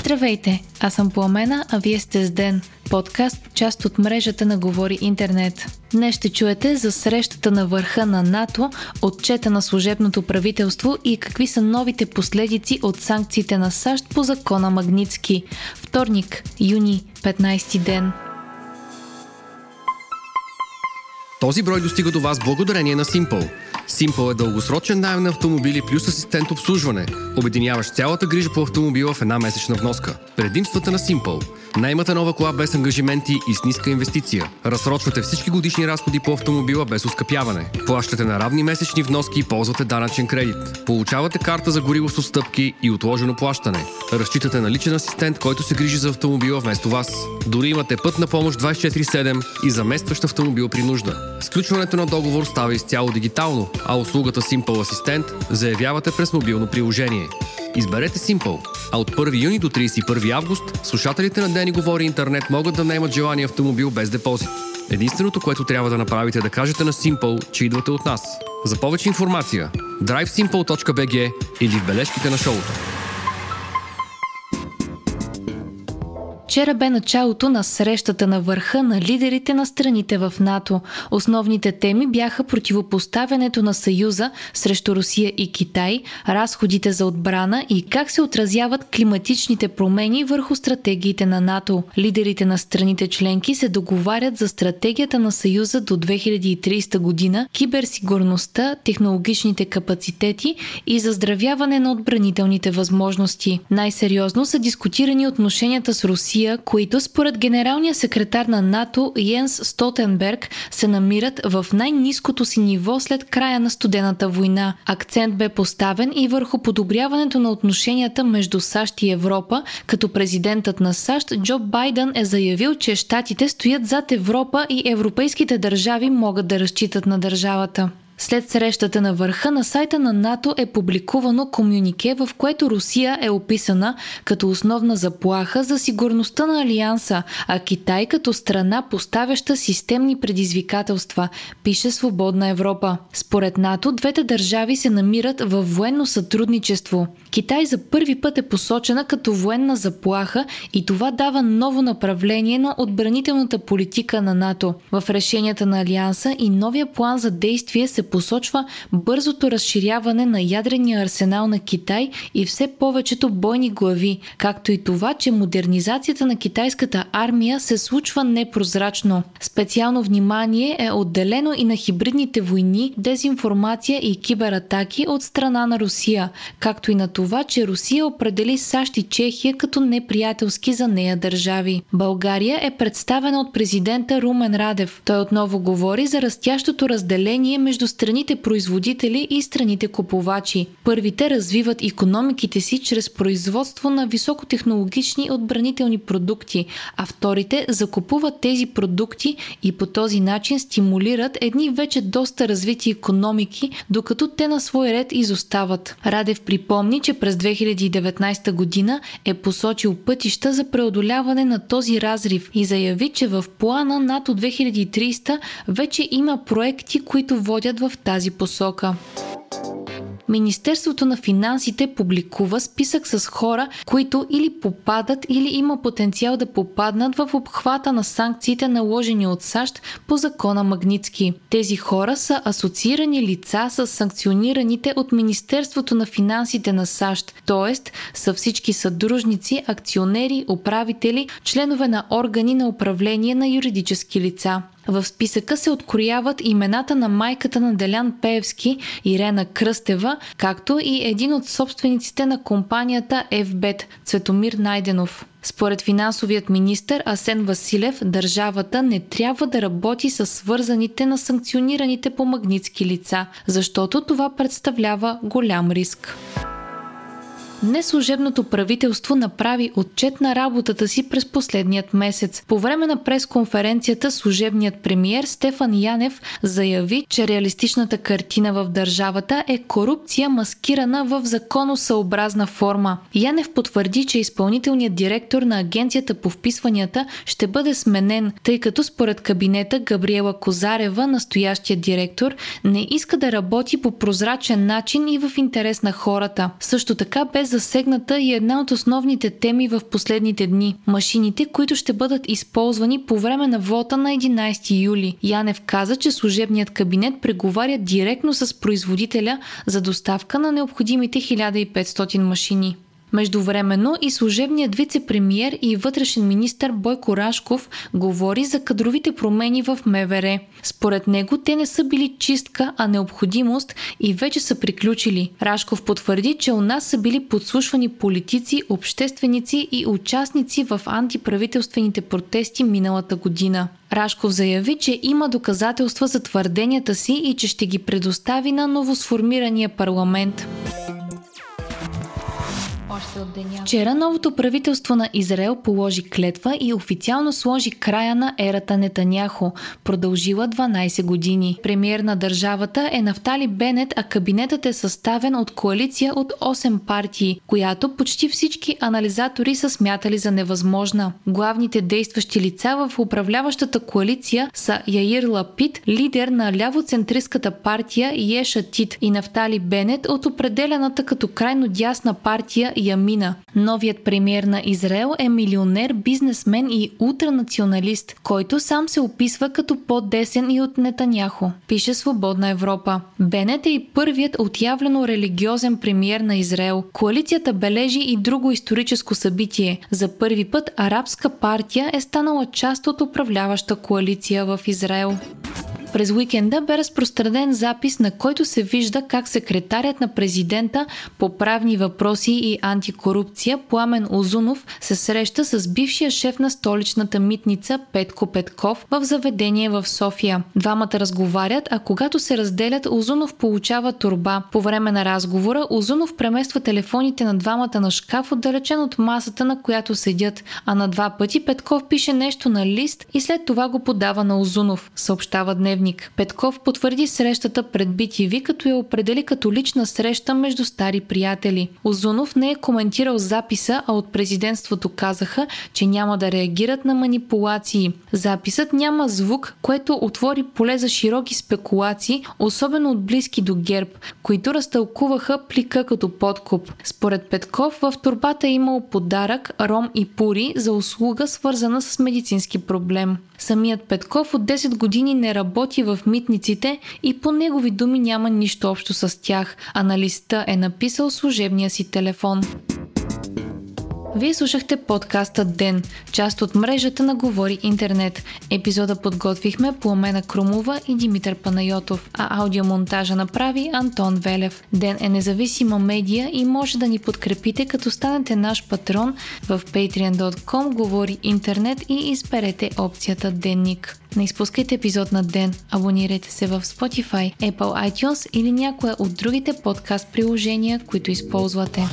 Здравейте, аз съм Пламена, а вие сте с Ден, подкаст, част от мрежата на Говори Интернет. Днес ще чуете за срещата на върха на НАТО, отчета на служебното правителство и какви са новите последици от санкциите на САЩ по закона Магницки. Вторник, юни, 15 ден. Този брой достига до вас благодарение на Simple – Simple е дългосрочен найем на автомобили плюс асистент обслужване, обединяващ цялата грижа по автомобила в една месечна вноска. Предимствата на Simple. Наймате нова кола без ангажименти и с ниска инвестиция. Разсрочвате всички годишни разходи по автомобила без оскъпяване. Плащате на равни месечни вноски и ползвате данъчен кредит. Получавате карта за гориво с отстъпки и отложено плащане. Разчитате на личен асистент, който се грижи за автомобила вместо вас. Дори имате път на помощ 24-7 и заместващ автомобил при нужда. Сключването на договор става изцяло дигитално, а услугата Simple Assistant заявявате през мобилно приложение. Изберете Simple, а от 1 юни до 31 август слушателите на Дени Говори Интернет могат да наемат желания автомобил без депозит. Единственото, което трябва да направите е да кажете на Simple, че идвате от нас. За повече информация drivesimple.bg или в бележките на шоуто. Вчера бе началото на срещата на върха на лидерите на страните в НАТО. Основните теми бяха противопоставянето на Съюза срещу Русия и Китай, разходите за отбрана и как се отразяват климатичните промени върху стратегиите на НАТО. Лидерите на страните членки се договарят за стратегията на Съюза до 2030 година, киберсигурността, технологичните капацитети и заздравяване на отбранителните възможности. Най-сериозно са дискутирани отношенията с Русия Русия, които според генералния секретар на НАТО Йенс Столтенберг се намират в най-низкото си ниво след края на студената война. Акцент бе поставен и върху подобряването на отношенията между САЩ и Европа, като президентът на САЩ Джо Байден е заявил, че щатите стоят зад Европа и европейските държави могат да разчитат на държавата. След срещата на върха на сайта на НАТО е публикувано комюнике, в което Русия е описана като основна заплаха за сигурността на Алианса, а Китай като страна поставяща системни предизвикателства, пише Свободна Европа. Според НАТО, двете държави се намират в военно сътрудничество. Китай за първи път е посочена като военна заплаха и това дава ново направление на отбранителната политика на НАТО. В решенията на Алианса и новия план за действие се посочва бързото разширяване на ядрения арсенал на Китай и все повечето бойни глави, както и това, че модернизацията на китайската армия се случва непрозрачно. Специално внимание е отделено и на хибридните войни, дезинформация и кибератаки от страна на Русия, както и на това, че Русия определи САЩ и Чехия като неприятелски за нея държави. България е представена от президента Румен Радев. Той отново говори за растящото разделение между страните производители и страните купувачи. Първите развиват економиките си чрез производство на високотехнологични отбранителни продукти, а вторите закупуват тези продукти и по този начин стимулират едни вече доста развити економики, докато те на свой ред изостават. Радев припомни, че през 2019 година е посочил пътища за преодоляване на този разрив и заяви, че в плана НАТО 2300 вече има проекти, които водят в тази посока. Министерството на финансите публикува списък с хора, които или попадат или има потенциал да попаднат в обхвата на санкциите наложени от САЩ по закона Магницки. Тези хора са асоциирани лица с санкционираните от Министерството на финансите на САЩ, т.е. са всички съдружници, акционери, управители, членове на органи на управление на юридически лица. В списъка се открояват имената на майката на Делян Пеевски, Ирена Кръстева, както и един от собствениците на компанията FBET, Цветомир Найденов. Според финансовият министр Асен Василев, държавата не трябва да работи с свързаните на санкционираните по магнитски лица, защото това представлява голям риск. Днес служебното правителство направи отчет на работата си през последният месец. По време на пресконференцията служебният премиер Стефан Янев заяви, че реалистичната картина в държавата е корупция маскирана в законосъобразна форма. Янев потвърди, че изпълнителният директор на Агенцията по вписванията ще бъде сменен, тъй като според кабинета Габриела Козарева, настоящия директор, не иска да работи по прозрачен начин и в интерес на хората. Също така без засегната и една от основните теми в последните дни – машините, които ще бъдат използвани по време на вота на 11 юли. Янев каза, че служебният кабинет преговаря директно с производителя за доставка на необходимите 1500 машини. Междувременно и служебният вице-премьер и вътрешен министр Бойко Рашков говори за кадровите промени в МВР. Според него те не са били чистка, а необходимост и вече са приключили. Рашков потвърди, че у нас са били подслушвани политици, общественици и участници в антиправителствените протести миналата година. Рашков заяви, че има доказателства за твърденията си и че ще ги предостави на новосформирания парламент. Вчера новото правителство на Израел положи клетва и официално сложи края на ерата Нетаняхо, продължила 12 години. Премьер на държавата е Нафтали Бенет, а кабинетът е съставен от коалиция от 8 партии, която почти всички анализатори са смятали за невъзможна. Главните действащи лица в управляващата коалиция са Яир Лапит, лидер на лявоцентристската партия Еша Тит и Нафтали Бенет от определената като крайно дясна партия Ямина. Новият премьер на Израел е милионер, бизнесмен и ултранационалист, който сам се описва като по-десен и от Нетаняхо, пише Свободна Европа. Бенет е и първият отявлено религиозен премьер на Израел. Коалицията бележи и друго историческо събитие. За първи път арабска партия е станала част от управляваща коалиция в Израел. През уикенда бе разпространен запис, на който се вижда как секретарят на президента по правни въпроси и антикорупция Пламен Озунов се среща с бившия шеф на столичната митница Петко Петков в заведение в София. Двамата разговарят, а когато се разделят, Озунов получава турба. По време на разговора Озунов премества телефоните на двамата на шкаф, отдалечен от масата, на която седят, а на два пъти Петков пише нещо на лист и след това го подава на Озунов, съобщава дневник дневник. Петков потвърди срещата пред BTV, като я определи като лична среща между стари приятели. Озунов не е коментирал записа, а от президентството казаха, че няма да реагират на манипулации. Записът няма звук, което отвори поле за широки спекулации, особено от близки до ГЕРБ, които разтълкуваха плика като подкуп. Според Петков в турбата е имал подарък, ром и пури за услуга, свързана с медицински проблем. Самият Петков от 10 години не работи в митниците и по негови думи няма нищо общо с тях, а на листа е написал служебния си телефон. Вие слушахте подкаста Ден, част от мрежата на Говори Интернет. Епизода подготвихме Пламена Крумова и Димитър Панайотов, а аудиомонтажа направи Антон Велев. Ден е независима медия и може да ни подкрепите като станете наш патрон в patreon.com Говори Интернет и изберете опцията Денник. Не изпускайте епизод на ден. Абонирайте се в Spotify, Apple iTunes или някое от другите подкаст приложения, които използвате.